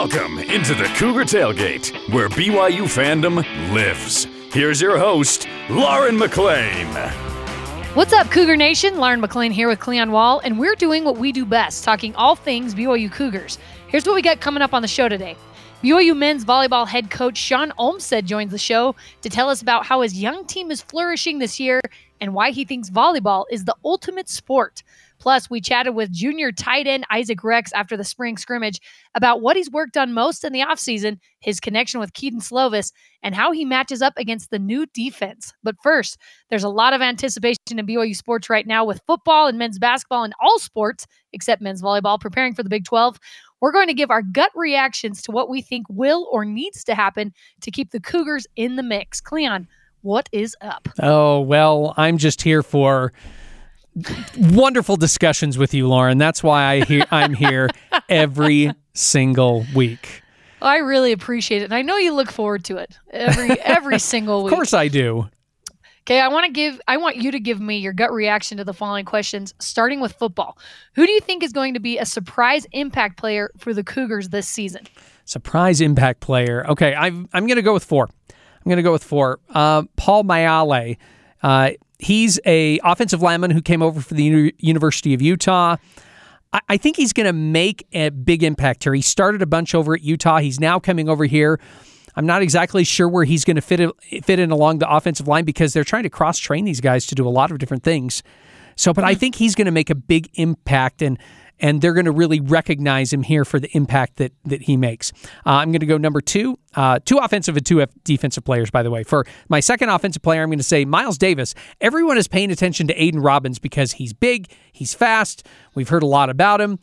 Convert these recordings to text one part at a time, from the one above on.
Welcome into the Cougar Tailgate, where BYU fandom lives. Here's your host, Lauren McLean. What's up, Cougar Nation? Lauren McLean here with Cleon Wall, and we're doing what we do best, talking all things BYU Cougars. Here's what we got coming up on the show today. BYU men's volleyball head coach Shawn Olmstead joins the show to tell us about how his young team is flourishing this year and why he thinks volleyball is the ultimate sport. Plus, we chatted with junior tight end Isaac Rex after the spring scrimmage about what he's worked on most in the offseason, his connection with Kedon Slovis, and how he matches up against the new defense. But first, there's a lot of anticipation in BYU sports right now with football and men's basketball and all sports except men's volleyball preparing for the Big 12. We're going to give our gut reactions to what we think will or needs to happen to keep the Cougars in the mix. Cleon, what is up? Oh, well, I'm just here for wonderful discussions with you, Lauren. That's why I he- I'm here every single week. I really appreciate it. And I know you look forward to it every every single week. Of course I do. Okay, I want to give I want you to give me your gut reaction to the following questions, starting with football. Who do you think is going to be a surprise impact player for the Cougars this season? Surprise impact player. Okay, I'm I'm going to go with four. I'm going to go with four. Uh, Paul Maile. Uh, he's a offensive lineman who came over for the Uni- University of Utah. I, I think he's going to make a big impact here. He started a bunch over at Utah. He's now coming over here. I'm not exactly sure where he's going to fit fit in along the offensive line because they're trying to cross train these guys to do a lot of different things. So, but I mm-hmm. think he's going to make a big impact and and they're going to really recognize him here for the impact that that he makes. Uh, I'm going to go number two, uh, two offensive and two defensive players. By the way, for my second offensive player, I'm going to say Miles Davis. Everyone is paying attention to Aidan Robbins because he's big, he's fast. We've heard a lot about him.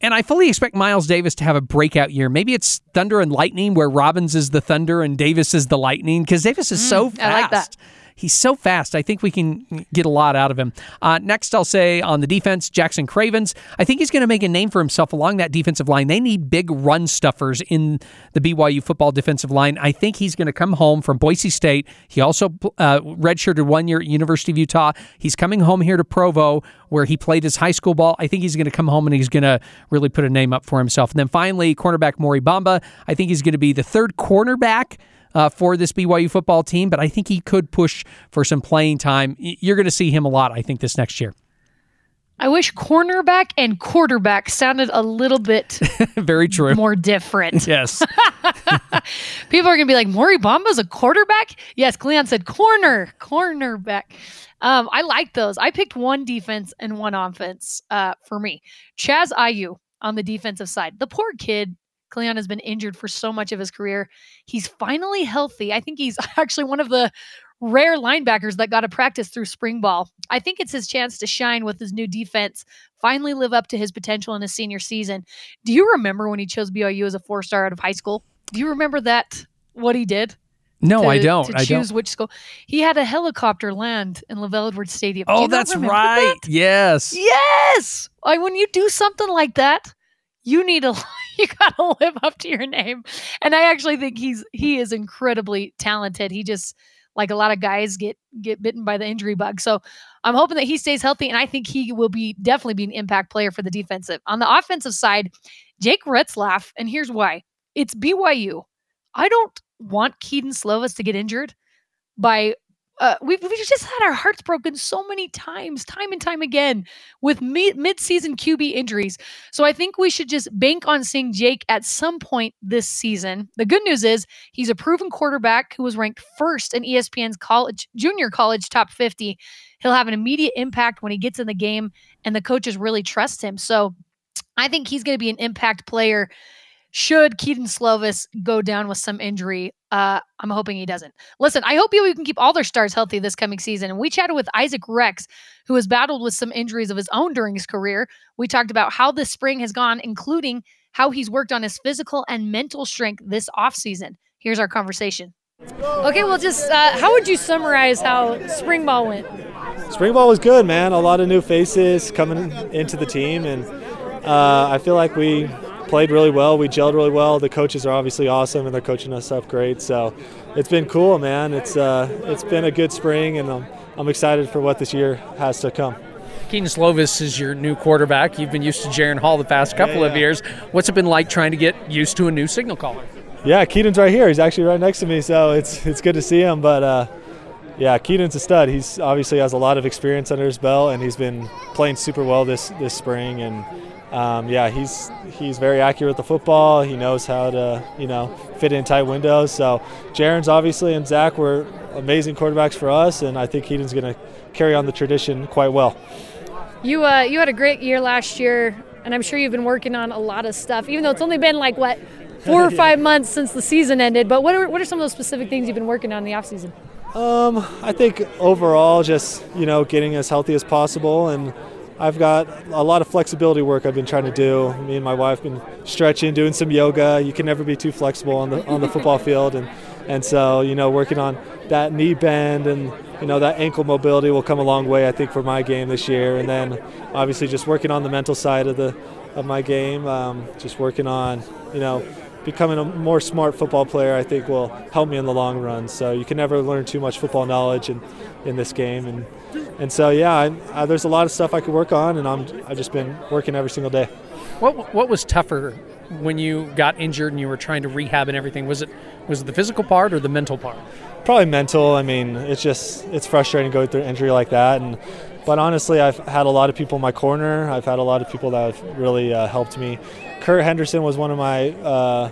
And I fully expect Miles Davis to have a breakout year. Maybe it's Thunder and Lightning, where Robbins is the Thunder and Davis is the Lightning, because Davis is mm, so fast. He's so fast. I think we can get a lot out of him. Uh, next, I'll say on the defense, Jackson Cravens. I think he's going to make a name for himself along that defensive line. They need big run stuffers in the BYU football defensive line. I think he's going to come home from Boise State. He also uh, redshirted one year at University of Utah. He's coming home here to Provo, where he played his high school ball. I think he's going to come home and he's going to really put a name up for himself. And then finally, cornerback Mory Bamba. I think he's going to be the third cornerback uh, for this BYU football team, but I think he could push for some playing time. You're going to see him a lot, I think, this next year. I wish cornerback and quarterback sounded a little bit very true more different. Yes. People are gonna be like, Mory Bamba's a quarterback? Yes, Cleon said corner, cornerback. Um, I like those. I picked one defense and one offense uh, for me. Chaz Ayu on the defensive side. The poor kid Cleon has been injured for so much of his career. He's finally healthy. I think he's actually one of the rare linebackers that got to practice through spring ball. I think it's his chance to shine with his new defense, finally live up to his potential in his senior season. Do you remember when he chose BYU as a four star out of high school? Do you remember that, what he did? No, to, I don't. To I choose don't. which school. He had a helicopter land in LaVell Edwards Stadium. Oh, that's right. That? Yes. Yes. I, when you do something like that, you need to you got to live up to your name. And I actually think he's he is incredibly talented. He just like a lot of guys get get bitten by the injury bug. So I'm hoping that he stays healthy and I think he will be definitely be an impact player for the defensive. On the offensive side, Jake Retzlaff, and here's why. It's BYU. I don't want Kedon Slovis to get injured by uh, we've, we've just had our hearts broken so many times, time and time again, with mid season QB injuries. So I think we should just bank on seeing Jake at some point this season. The good news is he's a proven quarterback who was ranked first in ESPN's college junior college top 50. He'll have an immediate impact when he gets in the game, and the coaches really trust him. So I think he's going to be an impact player should Kedon Slovis go down with some injury. Uh, I'm hoping he doesn't. Listen, I hope you can keep all their stars healthy this coming season. And we chatted with Isaac Rex, who has battled with some injuries of his own during his career. We talked about how this spring has gone, including how he's worked on his physical and mental strength this offseason. Here's our conversation. Okay, well, just uh, how would you summarize how spring ball went? Spring ball was good, man. A lot of new faces coming into the team, and uh, I feel like we played really well. We gelled really well. The coaches are obviously awesome, and they're coaching us up great. So it's been cool, man. It's uh, it's been a good spring, and I'm, I'm excited for what this year has to come. Kedon Slovis is your new quarterback. You've been used to Jaren Hall the past couple Yeah, of years. What's it been like trying to get used to a new signal caller? Yeah, Kedon's right here. He's actually right next to me, so it's it's good to see him. But uh, yeah, Kedon's a stud. He's obviously has a lot of experience under his belt, and he's been playing super well this this spring. And um, yeah, he's he's very accurate with the football. He knows how to you know fit in tight windows. So Jaren's obviously and Zach were amazing quarterbacks for us, and I think Kedon's going to carry on the tradition quite well. You uh, you had a great year last year, and I'm sure you've been working on a lot of stuff. Even though it's only been like what four or five months since the season ended. But what are what are some of those specific things you've been working on in the off season? Um, I think overall, just you know, getting as healthy as possible, and I've got a lot of flexibility work I've been trying to do. Me and my wife been stretching, doing some yoga. You can never be too flexible on the on the football field, and and so you know, working on that knee bend and you know that ankle mobility will come a long way, I think, for my game this year. And then obviously just working on the mental side of the of my game, um, just working on you know becoming a more smart football player, I think will help me in the long run. So you can never learn too much football knowledge in, in this game, and and so yeah, I, I, there's a lot of stuff I could work on, and I'm I've just been working every single day. What what was tougher when you got injured and you were trying to rehab and everything? Was it was it the physical part or the mental part? Probably mental. I mean, it's just it's frustrating going through an injury like that, and but honestly, I've had a lot of people in my corner. I've had a lot of people that have really uh, helped me. Kurt Henderson was one of my. Uh,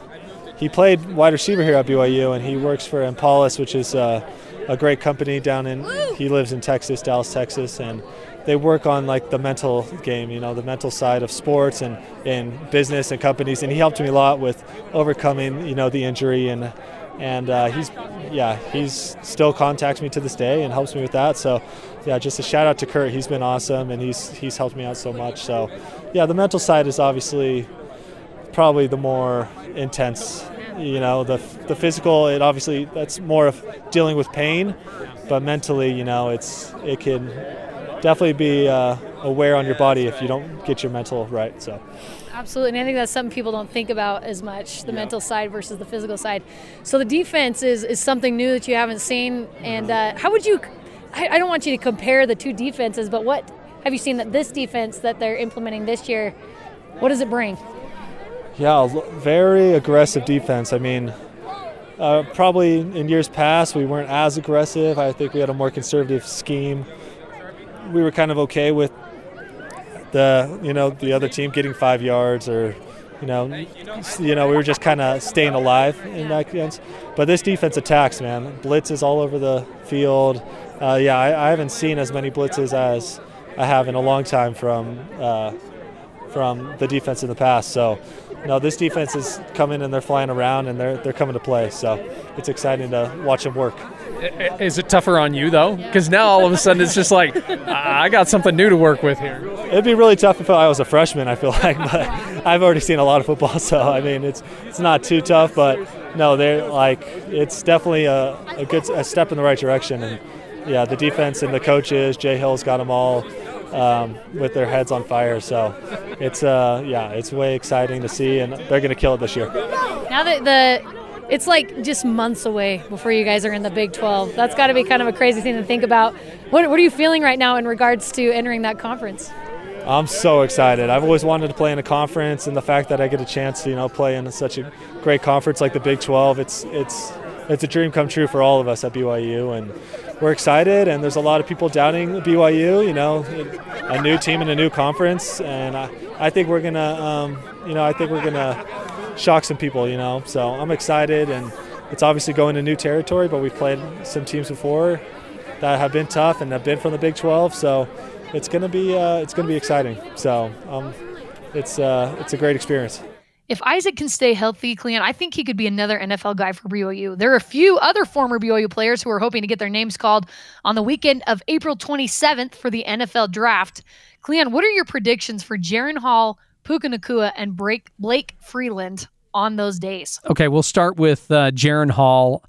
he played wide receiver here at BYU, and he works for Impalas, which is uh, a great company down in. He lives in Texas, Dallas, Texas, and they work on like the mental game, you know, the mental side of sports and in business and companies. And he helped me a lot with overcoming, you know, the injury and and uh, he's yeah he's still contacts me to this day and helps me with that. So yeah, just a shout out to Kurt. He's been awesome and he's he's helped me out so much. So yeah, the mental side is obviously probably the more intense. You know, the the physical it obviously that's more of dealing with pain, but mentally, you know, it's it can definitely be uh, a wear on your body if you don't get your mental right. So. Absolutely, and I think that's something people don't think about as much the mental side versus the physical side. So the defense is is something new that you haven't seen. And uh, how would you? I, I don't want you to compare the two defenses, but what have you seen that this defense that they're implementing this year? What does it bring? Yeah, very aggressive defense. I mean, uh, probably in years past we weren't as aggressive. I think we had a more conservative scheme. We were kind of okay with the you know the other team getting five yards or you know you know we were just kind of staying alive in that sense. But this defense attacks, man. Blitzes all over the field. Uh, yeah, I, I haven't seen as many blitzes as I have in a long time from uh, from the defense in the past. So, no, this defense is coming and they're flying around and they're they're coming to play. So, it's exciting to watch them work. I- Is it tougher on you though? Because now all of a sudden it's just like I I got something new to work with here. It'd be really tough if I was a freshman. I feel like, but I've already seen a lot of football, so I mean, it's it's not too tough. But no, they're like it's definitely a, a good a step in the right direction. And yeah, the defense and the coaches, Jay Hill's got them all um, with their heads on fire. So it's uh yeah, it's way exciting to see, and they're gonna kill it this year. Now that the it's like just months away before you guys are in the Big 12. That's got to be kind of a crazy thing to think about. What, what are you feeling right now in regards to entering that conference? I'm so excited. I've always wanted to play in a conference, and the fact that I get a chance to, you know, play in such a great conference like the Big 12, it's it's it's a dream come true for all of us at BYU, and we're excited. And there's a lot of people doubting BYU, you know, a new team in a new conference, and I, I think we're gonna, um, you know, I think we're gonna shock some people, you know. So I'm excited, and it's obviously going to new territory, but we've played some teams before that have been tough and have been from the Big 12, so it's gonna be uh, it's gonna be exciting. So um, it's uh, it's a great experience. If Isaac can stay healthy, Cleon, I think he could be another NFL guy for BYU. There are a few other former BYU players who are hoping to get their names called on the weekend of April 27th for the NFL draft. Cleon, what are your predictions for Jaren Hall, Puka Nacua, and Blake, Blake Freeland on those days? Okay, we'll start with uh, Jaren Hall.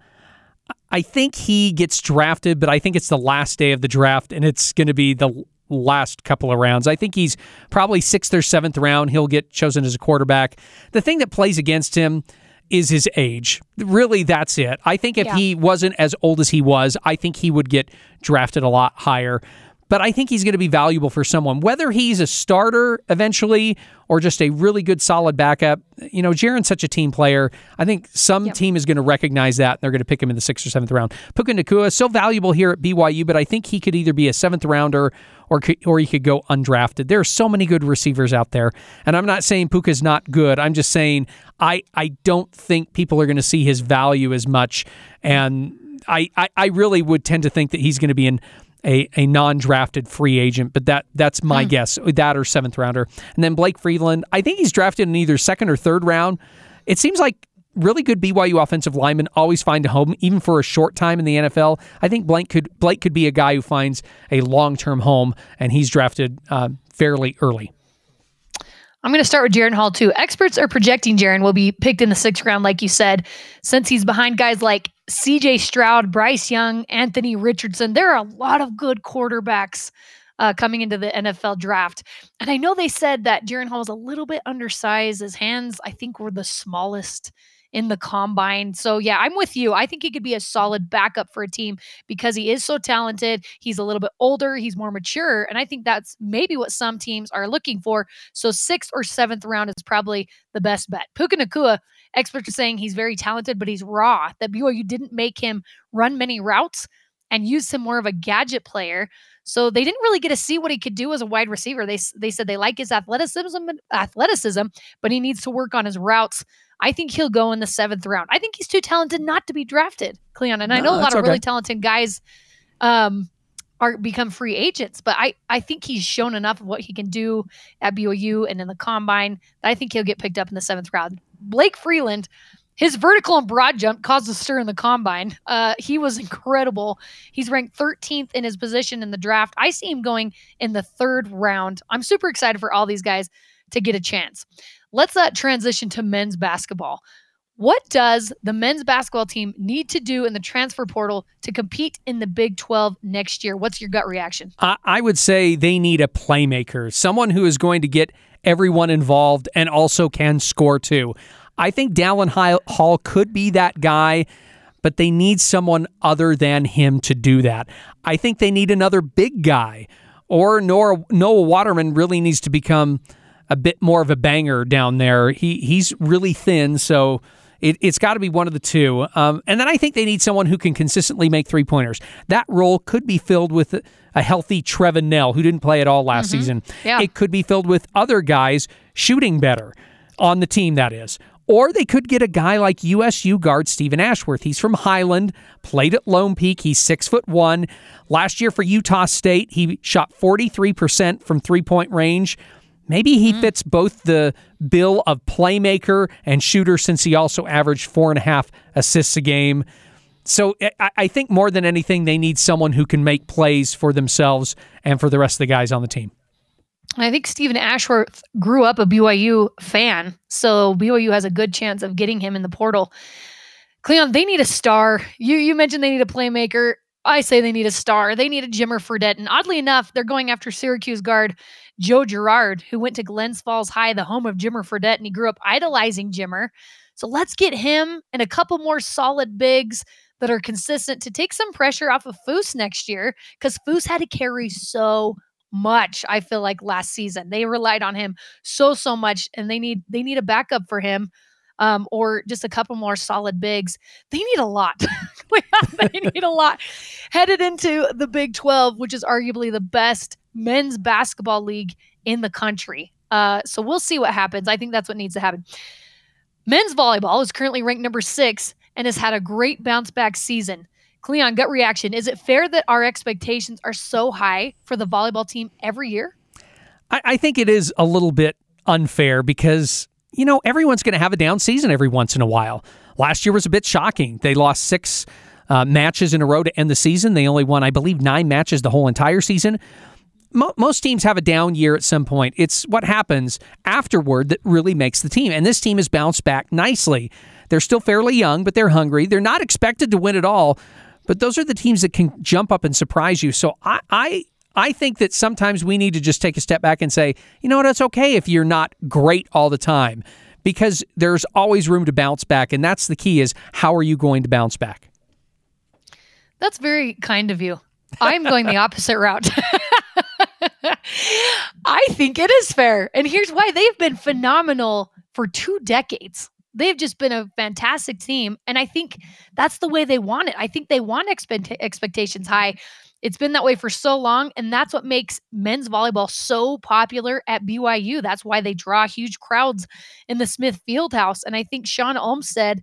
I think he gets drafted, but I think it's the last day of the draft, and it's going to be the last couple of rounds. I think he's probably sixth or seventh round. He'll get chosen as a quarterback. The thing that plays against him is his age. Really, that's it. I think if Yeah. he wasn't as old as he was, I think he would get drafted a lot higher. But I think he's going to be valuable for someone, whether he's a starter eventually or just a really good solid backup. You know, Jaren's such a team player. I think some Yep. team is going to recognize that and they're going to pick him in the sixth or seventh round. Puka Nacua so valuable here at BYU, but I think he could either be a seventh rounder or could, or he could go undrafted. There are so many good receivers out there, and I'm not saying Puka's not good. I'm just saying I I don't think people are going to see his value as much, and I I, I really would tend to think that he's going to be in a, a non-drafted free agent, but that that's my guess. That or seventh rounder, and then Blake Freeland. I think he's drafted in either second or third round. It seems like really good BYU offensive linemen always find a home, even for a short time in the NFL. I think Blake could Blake could be a guy who finds a long-term home, and he's drafted uh, fairly early. I'm going to start with Jaren Hall too. Experts are projecting Jaren will be picked in the sixth round, like you said, since he's behind guys like C.J. Stroud, Bryce Young, Anthony Richardson. There are a lot of good quarterbacks uh, coming into the NFL draft, and I know they said that Jaren Hall was a little bit undersized. His hands, I think, were the smallest in the combine. So yeah, I'm with you. I think he could be a solid backup for a team because he is so talented. He's a little bit older, he's more mature, and I think that's maybe what some teams are looking for. So sixth or seventh round is probably the best bet. Puka Nacua, experts are saying he's very talented, but he's raw. That BYU didn't make him run many routes and used him more of a gadget player. So they didn't really get to see what he could do as a wide receiver. They they said they like his athleticism athleticism, but he needs to work on his routes. I think he'll go in the seventh round. I think he's too talented not to be drafted, Cleon. And I know a lot of really talented guys um, are become free agents, but I, I think he's shown enough of what he can do at BYU and in the combine that I think he'll get picked up in the seventh round. Blake Freeland, his vertical and broad jump caused a stir in the combine. Uh, he was incredible. He's ranked 13th in his position in the draft. I see him going in the third round. I'm super excited for all these guys to get a chance. Let's uh, transition to men's basketball. What does the men's basketball team need to do in the transfer portal to compete in the Big 12 next year? What's your gut reaction? I, I would say they need a playmaker, someone who is going to get everyone involved and also can score too. I think Dallin Hall could be that guy, but they need someone other than him to do that. I think they need another big guy, or Noah, Noah Waterman really needs to become a bit more of a banger down there. He he's really thin, so it, it's got to be one of the two. Um, and then I think they need someone who can consistently make three pointers. That role could be filled with a healthy Trevin Knell, who didn't play at all last season. Yeah. It could be filled with other guys shooting better on the team, that is. Or they could get a guy like USU guard Steven Ashworth. He's from Highland, played at Lone Peak. He's six foot one. Last year for Utah State, he shot 43% from three point range. Maybe he mm-hmm. fits both the bill of playmaker and shooter since he also averaged four and a half assists a game. So I, I think more than anything, they need someone who can make plays for themselves and for the rest of the guys on the team. I think Steven Ashworth grew up a BYU fan, so BYU has a good chance of getting him in the portal. Cleon, they need a star. You you mentioned they need a playmaker. I say they need a star. They need a Jimmer Fredette. And oddly enough, they're going after Syracuse guard Joe Girard, who went to Glens Falls High, the home of Jimmer Fredette, and he grew up idolizing Jimmer. So let's get him and a couple more solid bigs that are consistent to take some pressure off of Foose next year because Foose had to carry so much i feel like last season. They relied on him so so much and they need they need a backup for him um, or just a couple more solid bigs. They need a lot. They need a lot. Headed into the big 12 which is arguably the best men's basketball league in the country. Uh, so we'll see what happens. I think that's what needs to happen. Men's volleyball is currently ranked number six and has had a great bounce back season Cleon, gut reaction. Is it fair that our expectations are so high for the volleyball team every year? I, I think it is a little bit unfair because, you know, everyone's going to have a down season every once in a while. Last year was a bit shocking. They lost six uh, matches in a row to end the season. They only won, I believe, nine matches the whole entire season. Mo- most teams have a down year at some point. It's what happens afterward that really makes the team. And this team has bounced back nicely. They're still fairly young, but they're hungry. They're not expected to win it all, but those are the teams that can jump up and surprise you. So I, I, I think that sometimes we need to just take a step back and say, you know what, it's okay if you're not great all the time, because there's always room to bounce back, and that's the key: is how are you going to bounce back? That's very kind of you. I'm going the opposite route. I think it is fair. And here's why they've been phenomenal for two decades. They've just been a fantastic team. And I think that's the way they want it. I think they want expect- expectations high. It's been that way for so long. And that's what makes men's volleyball so popular at BYU. That's why they draw huge crowds in the Smith Fieldhouse. And I think Shawn Olmstead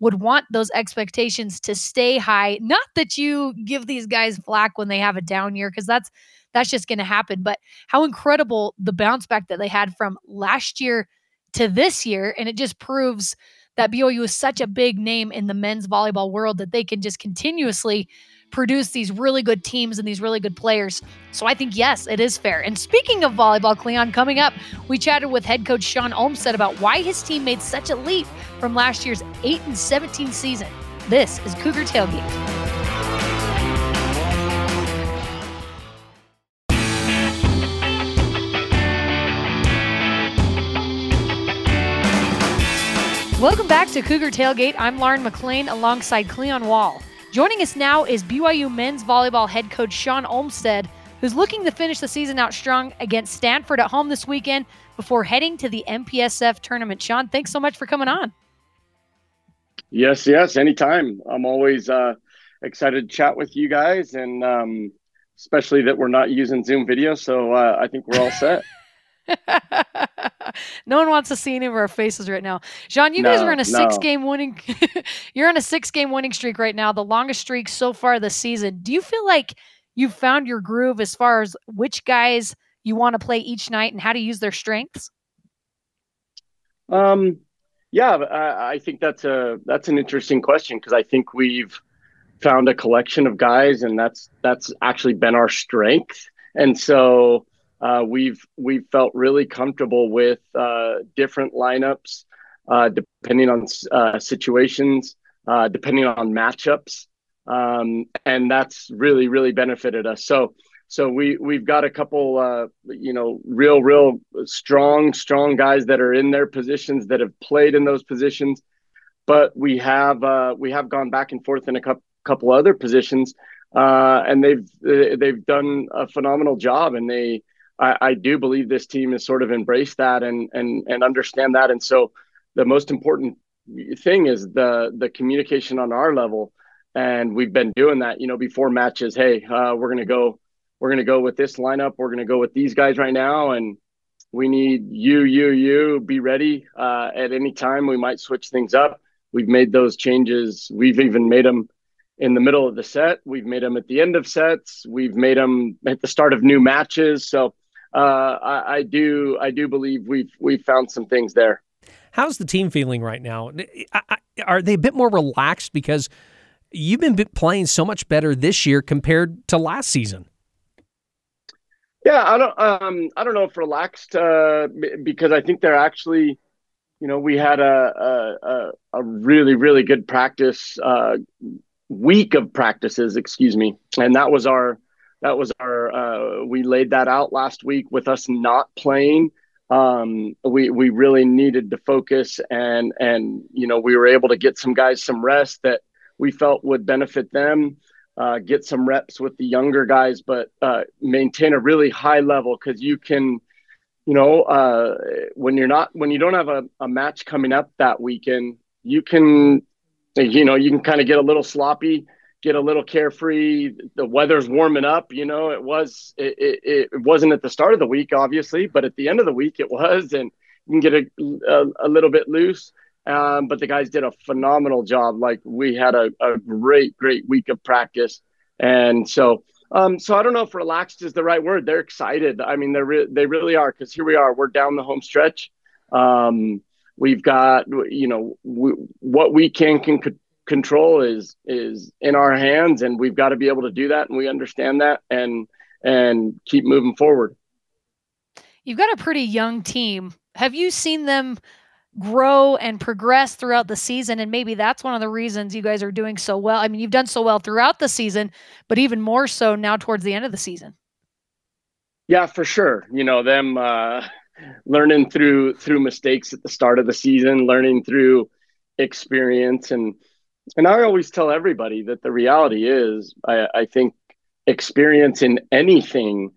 would want those expectations to stay high. Not that you give these guys flack when they have a down year, because that's that's just going to happen. But how incredible the bounce back that they had from last year to this year. And it just proves that BYU is such a big name in the men's volleyball world that they can just continuously produce these really good teams and these really good players. So I think, yes, it is fair. And speaking of volleyball, Cleon, coming up, we chatted with head coach Shawn Olmstead about why his team made such a leap from last year's 8 and 17 season. This is Cougar Tailgate. Welcome back to Cougar Tailgate. I'm Lauren McLean alongside Cleon Wall. Joining us now is BYU men's volleyball head coach Shawn Olmstead, who's looking to finish the season out strong against Stanford at home this weekend before heading to the MPSF tournament. Shawn, thanks so much for coming on. Yes, yes, anytime. I'm always uh, excited to chat with you guys, and um, especially that we're not using Zoom video, so uh, I think we're all set. no one wants to see any of our faces right now. Shawn, you no, guys are in a no. six game winning you're in a six game winning streak right now, the longest streak so far this season. Do you feel like you've found your groove as far as which guys you want to play each night and how to use their strengths? Um yeah, I, I think that's a that's an interesting question because I think we've found a collection of guys and that's that's actually been our strength. And so uh, we've we've felt really comfortable with uh, different lineups, uh, depending on uh, situations, uh, depending on matchups, um, and that's really really benefited us. So so we we've got a couple uh, you know real real strong strong guys that are in their positions that have played in those positions, but we have we have gone back and forth in a couple couple other positions. and they've they've done a phenomenal job, and they I, I do believe this team has sort of embraced that and and and understand that. And so the most important thing is the the communication on our level. And we've been doing that, you know, before matches. Hey, uh, we're gonna go, we're gonna go with this lineup. We're gonna go with these guys right now, and we need you, you, you. Be ready uh, at any time. We might switch things up. We've made those changes. We've even made them in the middle of the set. We've made them at the end of sets. We've made them at the start of new matches. So uh, I, I, do I do believe we've we've found some things there. How's the team feeling right now? Are they a bit more relaxed because you've been playing so much better this year compared to last season? Yeah, I don't um, I don't know if relaxed uh, because I think they're actually, you know, we had a a, a really really good practice uh, week of practices, excuse me, and that was our that was our we laid that out last week with us not playing um, we we really needed to focus and and you know we were able to get some guys some rest that we felt would benefit them uh, get some reps with the younger guys but uh, maintain a really high level because you can you know uh, when you're not when you don't have a, a match coming up that weekend you can you know you can kind of get a little sloppy get a little carefree. The weather's warming up. You know, it was it, it, it, wasn't at the start of the week, obviously, but at the end of the week it was, and you can get a, a, a little bit loose. Um, but the guys did a phenomenal job. Like we had a, a great, great week of practice, and so. Um, so I don't know if relaxed is the right word. They're excited. I mean, they're re- they really are because here we are. We're down the home stretch. Um, we've got you know we, what we can can control is is in our hands and we've got to be able to do that and we understand that and and keep moving forward. You've got a pretty young team. Have you seen them grow and progress throughout the season? And maybe that's one of the reasons you guys are doing so well. I mean you've done so well throughout the season but even more so now towards the end of the season. Yeah for sure. You know them uh learning through through mistakes at the start of the season learning through experience and and I always tell everybody that the reality is, I, I think experience in anything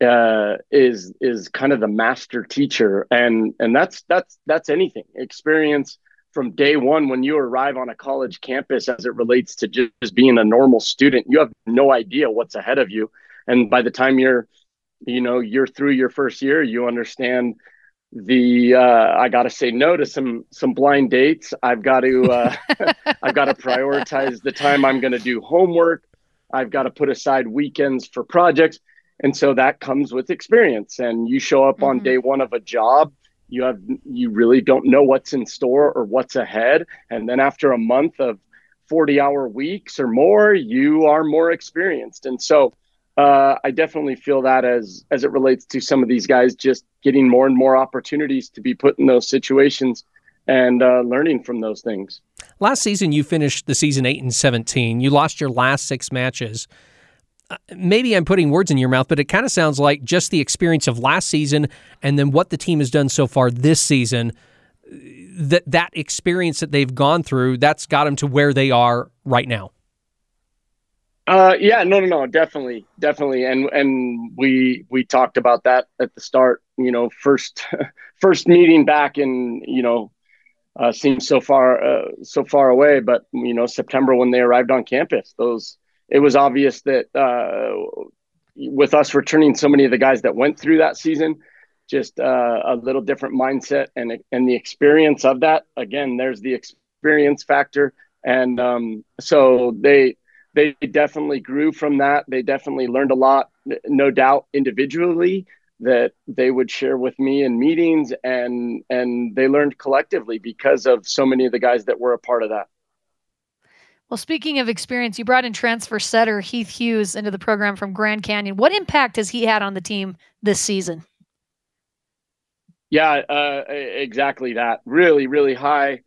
uh, is is kind of the master teacher, and and that's that's that's anything experience from day one when you arrive on a college campus as it relates to just being a normal student. You have no idea what's ahead of you, and by the time you're you know you're through your first year, you understand the uh, I got to say no to some some blind dates. I've got to uh, I've got to prioritize the time I'm going to do homework. I've got to put aside weekends for projects, and so that comes with experience. And you show up mm-hmm. on day one of a job, you have you really don't know what's in store or what's ahead, and then after a month of 40 hour weeks or more, you are more experienced. And so uh, I definitely feel that as as it relates to some of these guys just getting more and more opportunities to be put in those situations and uh, learning from those things. Last season, you finished the season eight and seventeen. You lost your last six matches. Uh, maybe I'm putting words in your mouth, but it kind of sounds like just the experience of last season and then what the team has done so far this season. That that experience that they've gone through, that's got them to where they are right now. Uh, yeah, no, no, no, definitely, definitely, and and we we talked about that at the start. You know, first first meeting back in you know uh, seems so far uh, so far away, but you know September when they arrived on campus, those it was obvious that uh, with us returning so many of the guys that went through that season, just uh, a little different mindset and and the experience of that. Again, there's the experience factor, and um, so they they definitely grew from that. They definitely learned a lot, no doubt, individually that they would share with me in meetings and and they learned collectively because of so many of the guys that were a part of that. Well, speaking of experience, you brought in transfer setter Heath Hughes into the program from Grand Canyon. What impact has he had on the team this season? Yeah, uh, exactly that. Really, really high,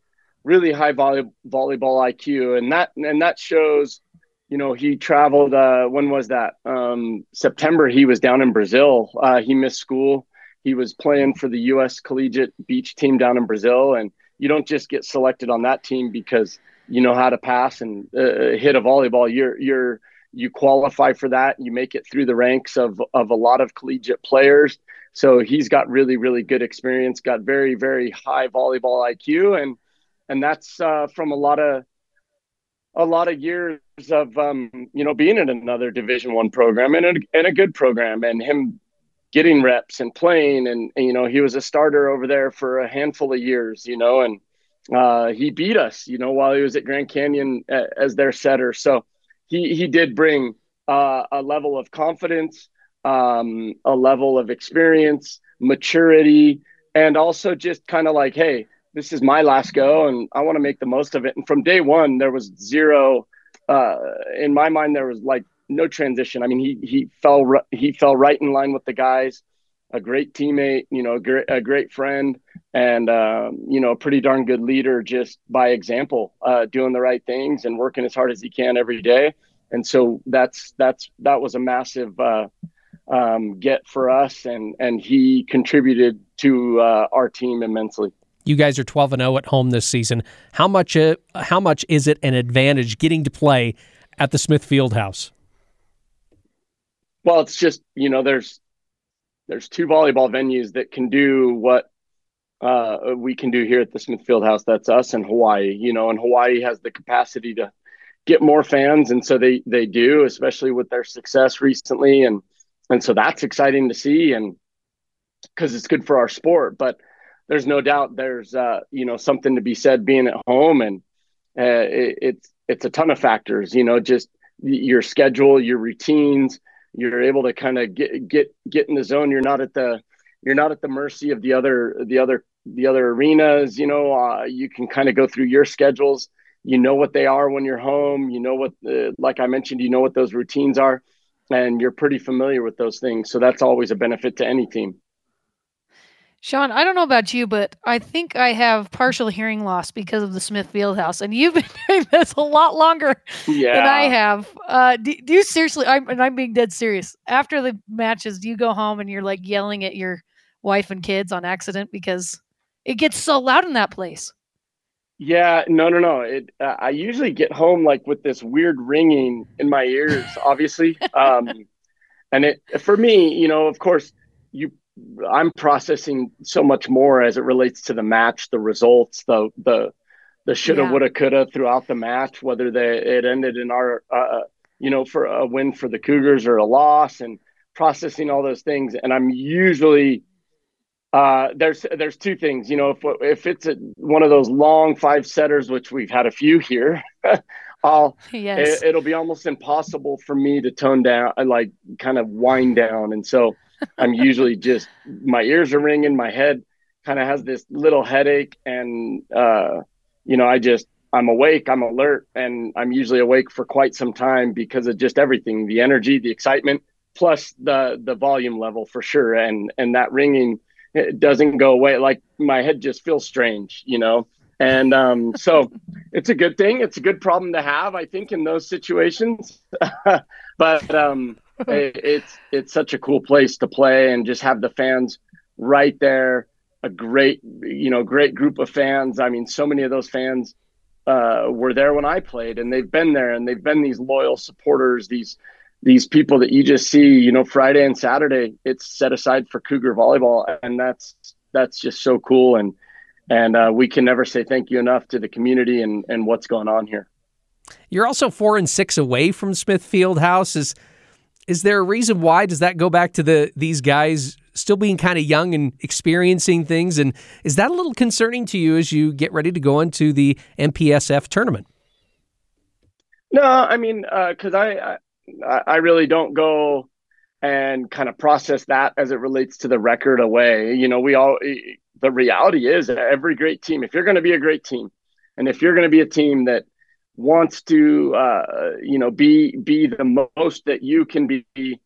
really high volley, volleyball IQ, and that and that shows you know, he traveled. Uh, when was that? Um, September. He was down in Brazil. Uh, he missed school. He was playing for the U.S. Collegiate Beach team down in Brazil, and you don't just get selected on that team because you know how to pass and uh, hit a volleyball. You're you're you qualify for that. You make it through the ranks of of a lot of collegiate players. So he's got really really good experience. Got very very high volleyball IQ, and and that's uh, from a lot of a lot of years of um, you know being in another Division One program and a, and a good program, and him getting reps and playing, and, and, you know he was a starter over there for a handful of years, you know, and uh, he beat us, you know, while he was at Grand Canyon as their setter. So he he did bring uh, a level of confidence, um, a level of experience, maturity, and also just kind of like, hey, this is my last go and I want to make the most of it. And from day one, there was zero, uh, in my mind, there was like no transition. I mean, he, he fell, he fell right in line with the guys, a great teammate, you know, a great, a great friend and, um, you know, a pretty darn good leader just by example, uh, doing the right things and working as hard as he can every day. And so that's, that's, that was a massive, uh, um, get for us and, and he contributed to, uh, our team immensely. You guys are 12 and 0 at home this season. How much uh, how much is it an advantage getting to play at the Smith Fieldhouse? Well, it's just, you know, there's there's two volleyball venues that can do what uh, we can do here at the Smith Fieldhouse. That's us and Hawaii. You know, and Hawaii has the capacity to get more fans, and so they they do, especially with their success recently, and and so that's exciting to see, and because it's good for our sport. But there's no doubt there's uh, you know something to be said being at home, and uh, it, it's it's a ton of factors. You know, just your schedule, your routines. You're able to kind of get get get in the zone. You're not at the you're not at the mercy of the other the other the other arenas. You know, uh, you can kind of go through your schedules. You know what they are when you're home. You know what, the, like I mentioned, you know what those routines are, and you're pretty familiar with those things. So that's always a benefit to any team. Shawn, I don't know about you, but I think I have partial hearing loss because of the Smith Fieldhouse, and you've been doing this a lot longer yeah. than I have. Uh, do, do, you seriously? I'm, and I'm being dead serious. After the matches, do you go home and you're like yelling at your wife and kids on accident because it gets so loud in that place? Yeah, no, no, no. It. Uh, I usually get home like with this weird ringing in my ears, obviously. um, and it for me, you know, of course, you I'm processing so much more as it relates to the match, the results, the the the shoulda, yeah. woulda, coulda throughout the match, whether they it ended in our uh, uh, you know for a win for the Cougars or a loss, and processing all those things. And I'm usually uh, there's there's two things, you know, if if it's a, one of those long five setters, which we've had a few here, I'll yes. it, will be almost impossible for me to tone down, like kind of wind down, and so I'm usually just my ears are ringing, my head kind of has this little headache, and uh, you know, I just I'm awake, I'm alert, and I'm usually awake for quite some time because of just everything, the energy, the excitement, plus the the volume level for sure, and and that ringing it doesn't go away. Like my head just feels strange, you know. And um, so it's a good thing. It's a good problem to have, I think, in those situations. but um, it, it's it's such a cool place to play and just have the fans right there. A great, you know, great group of fans. I mean, so many of those fans uh, were there when I played, and they've been there, and they've been these loyal supporters, these these people that you just see, you know, Friday and Saturday, it's set aside for Cougar volleyball, and that's that's just so cool, and and uh, we can never say thank you enough to the community and and what's going on here. You're also four and six away from Smith Fieldhouse. Is is there a reason why? Does that go back to the these guys still being kind of young and experiencing things? And is that a little concerning to you as you get ready to go into the MPSF tournament? No, I mean, because uh, I, I really don't go and kind of process that as it relates to the record away. You know, we all the reality is every great team, if you're going to be a great team, and if you're going to be a team that wants to, uh, you know, be be the most that you can be,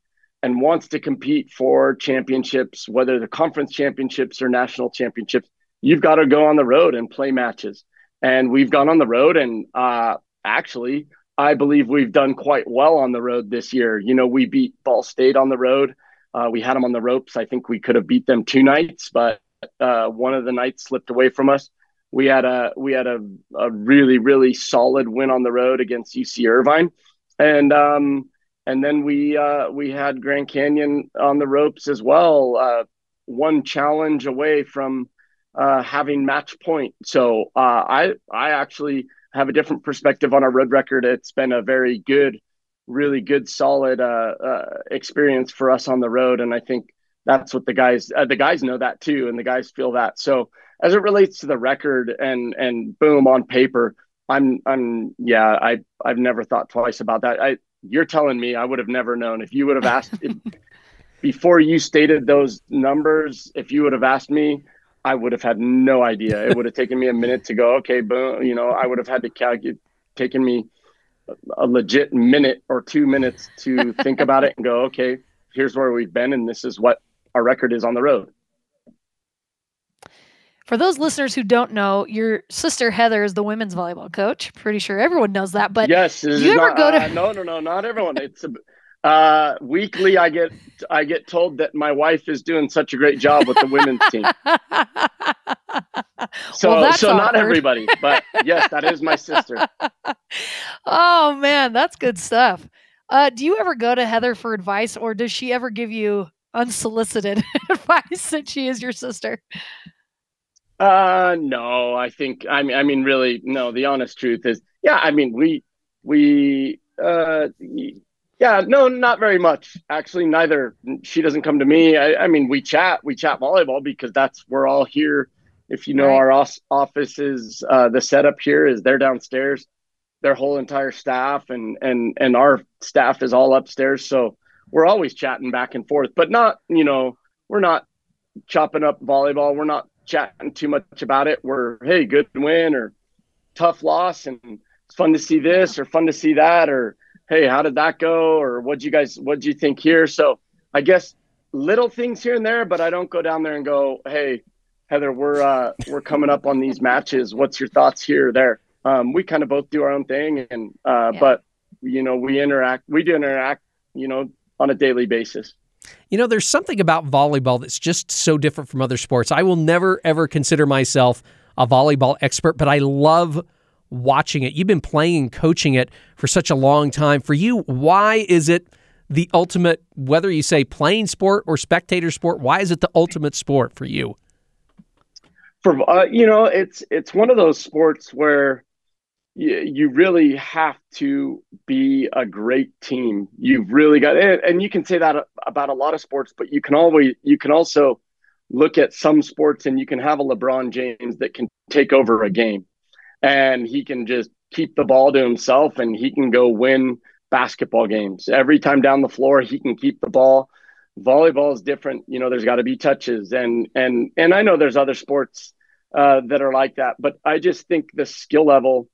and wants to compete for championships, whether the conference championships or national championships, you've got to go on the road and play matches. And we've gone on the road, and uh, actually, I believe we've done quite well on the road this year. You know, we beat Ball State on the road. Uh, we had them on the ropes. I think we could have beat them two nights, but uh, one of the nights slipped away from us. We had a we had a, a really really solid win on the road against UC Irvine, and um, and then we uh, we had Grand Canyon on the ropes as well. Uh, one challenge away from uh, having match point. So uh, I I actually have a different perspective on our road record. It's been a very good, really good, solid uh, uh, experience for us on the road, and I think that's what the guys the guys know that too, and the guys feel that. So as it relates to the record and and boom on paper, I'm I'm yeah I I've never thought twice about that. I you're telling me I would have never known if you would have asked if, before you stated those numbers. If you would have asked me I would have had no idea. It would have taken me a minute to go, okay, boom, you know, I would have had to calculate, taken me a legit minute or two minutes to think about it and go, okay, here's where we've been, and this is what our record is on the road. For those listeners who don't know, your sister Heather is the women's volleyball coach. Pretty sure everyone knows that. But yes, do you ever not, go to? Uh, no, no, no, not everyone. It's a, uh, weekly, I get I get told that my wife is doing such a great job with the women's team. So, well, so awkward. not everybody, but yes, that is my sister. oh man, that's good stuff. Uh, do you ever go to Heather for advice, or does she ever give you unsolicited advice since she is your sister? Uh, no, I think I mean I mean really no. The honest truth is, yeah, I mean we we uh yeah, no, not very much. Actually, neither. She doesn't come to me. I, I mean, we chat, we chat volleyball because that's we're all here. If you know, right. our os- office is uh, the setup here is they're downstairs, their whole entire staff, and and and our staff is all upstairs. So we're always chatting back and forth, but not, you know, we're not chopping up volleyball. We're not chatting too much about it. We're hey, good win or tough loss, and it's fun to see this or fun to see that or hey, how did that go? Or what'd you guys, what do you think here? So I guess little things here and there, but I don't go down there and go, hey, Heather, we're uh, we're coming up on these matches. What's your thoughts here or there? Um, we kind of both do our own thing, and uh, yeah. but you know we interact. We do interact, you know, on a daily basis. You know, there's something about volleyball that's just so different from other sports. I will never ever consider myself a volleyball expert, but I love watching it. You've been playing and coaching it for such a long time. For you, why is it the ultimate, whether you say playing sport or spectator sport? Why is it the ultimate sport for you? For uh, you know, it's it's one of those sports where you, really have to be a great team. You've really got, and you can say that about a lot of sports, but you can always you can also look at some sports and you can have a LeBron James that can take over a game and he can just keep the ball to himself and he can go win basketball games. Every time down the floor, he can keep the ball. Volleyball is different. You know, there's got to be touches and and and I know there's other sports uh, that are like that, but I just think the skill level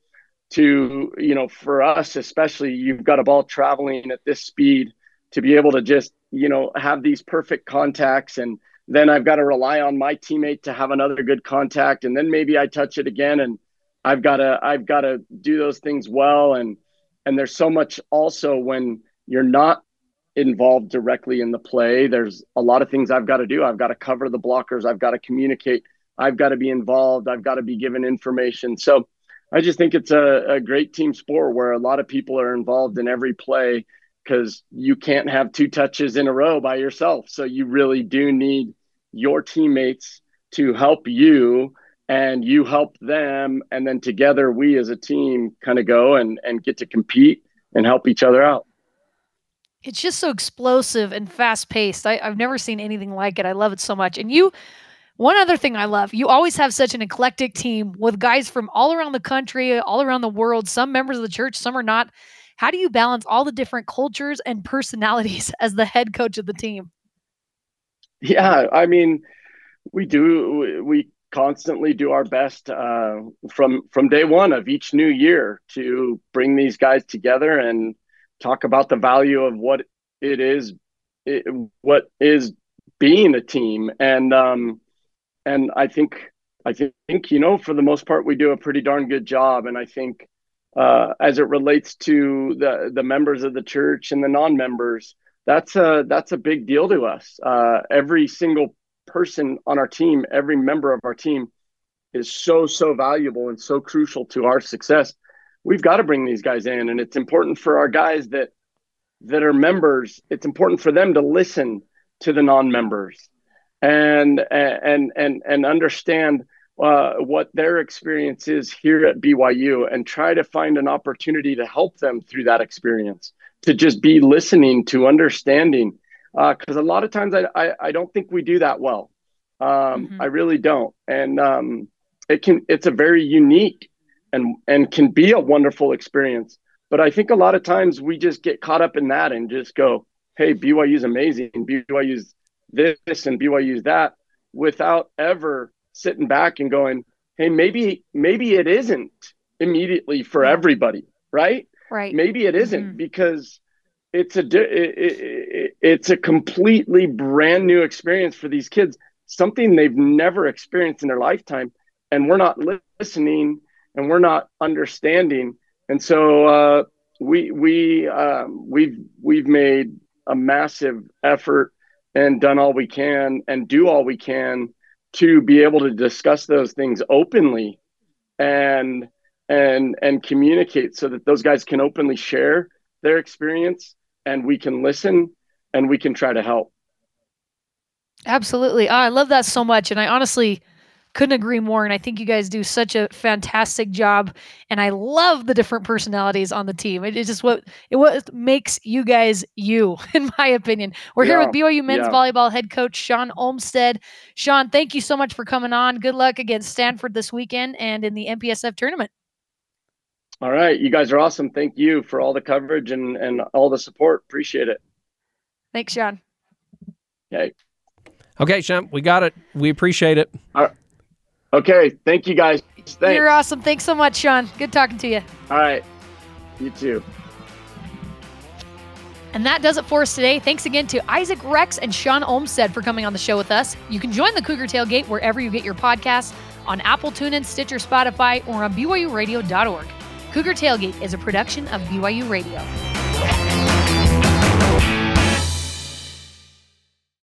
to you know for us especially, you've got a ball traveling at this speed to be able to just you know have these perfect contacts. And then I've got to rely on my teammate to have another good contact. And then maybe I touch it again and I've got to I've got to do those things well. And and there's so much also when you're not involved directly in the play there's a lot of things I've got to do. I've got to cover the blockers. I've got to communicate. I've got to be involved. I've got to be given information. So I just think it's a, a great team sport where a lot of people are involved in every play because you can't have two touches in a row by yourself. So you really do need your teammates to help you and you help them. And then together we as a team kind of go and and get to compete and help each other out. It's just so explosive and fast paced i've never seen anything like it. I love it so much. And you one other thing i love you always have such an eclectic team with guys from all around the country all around the world. Some members of the church some are not. How do you balance all the different cultures and personalities as the head coach of the team? Yeah i mean we do we constantly do our best uh, from from day one of each new year to bring these guys together and talk about the value of what it is it, what is being a team. And um and I think I think you know for the most part we do a pretty darn good job and I think uh, as it relates to the the members of the church and the non-members that's a that's a big deal to us uh, every single person on our team, every member of our team is so, so valuable and so crucial to our success. We've got to bring these guys in. And it's important for our guys that that are members, it's important for them to listen to the non-members and and and and understand uh, what their experience is here at BYU and try to find an opportunity to help them through that experience to just be listening to understanding because uh, a lot of times I, I, I don't think we do that well. Um, mm-hmm. I really don't, and um, it can it's a very unique and and can be a wonderful experience. But I think a lot of times we just get caught up in that and just go, "Hey, BYU is amazing. BYU's this and BYU's that," without ever sitting back and going, "Hey, maybe maybe it isn't immediately for everybody, right? Right. Maybe it isn't mm-hmm. because." it's a it, it, it's a completely brand new experience for these kids something they've never experienced in their lifetime and we're not listening and we're not understanding and so uh, we we um, we've we've made a massive effort and done all we can and do all we can to be able to discuss those things openly and and and communicate so that those guys can openly share their experience and we can listen and we can try to help. Absolutely. Oh, I love that so much. And I honestly couldn't agree more. And I think you guys do such a fantastic job. And I love the different personalities on the team. It is just what it what makes you guys you, in my opinion. We're yeah. here with BYU men's yeah. volleyball head coach Shawn Olmstead. Shawn, thank you so much for coming on. Good luck against Stanford this weekend and in the MPSF tournament. All right. You guys are awesome. Thank you for all the coverage and, and all the support. Appreciate it. Thanks, Shawn. Okay. Okay, Shawn, we got it. We appreciate it. All right. Okay. Thank you, guys. Thanks. You're awesome. Thanks so much, Shawn. Good talking to you. All right. You too. And that does it for us today. Thanks again to Isaac Rex and Shawn Olmstead for coming on the show with us. You can join the Cougar Tailgate wherever you get your podcasts on Apple, TuneIn, Stitcher, Spotify, or on BYURadio.org. Cougar Tailgate is a production of BYU Radio.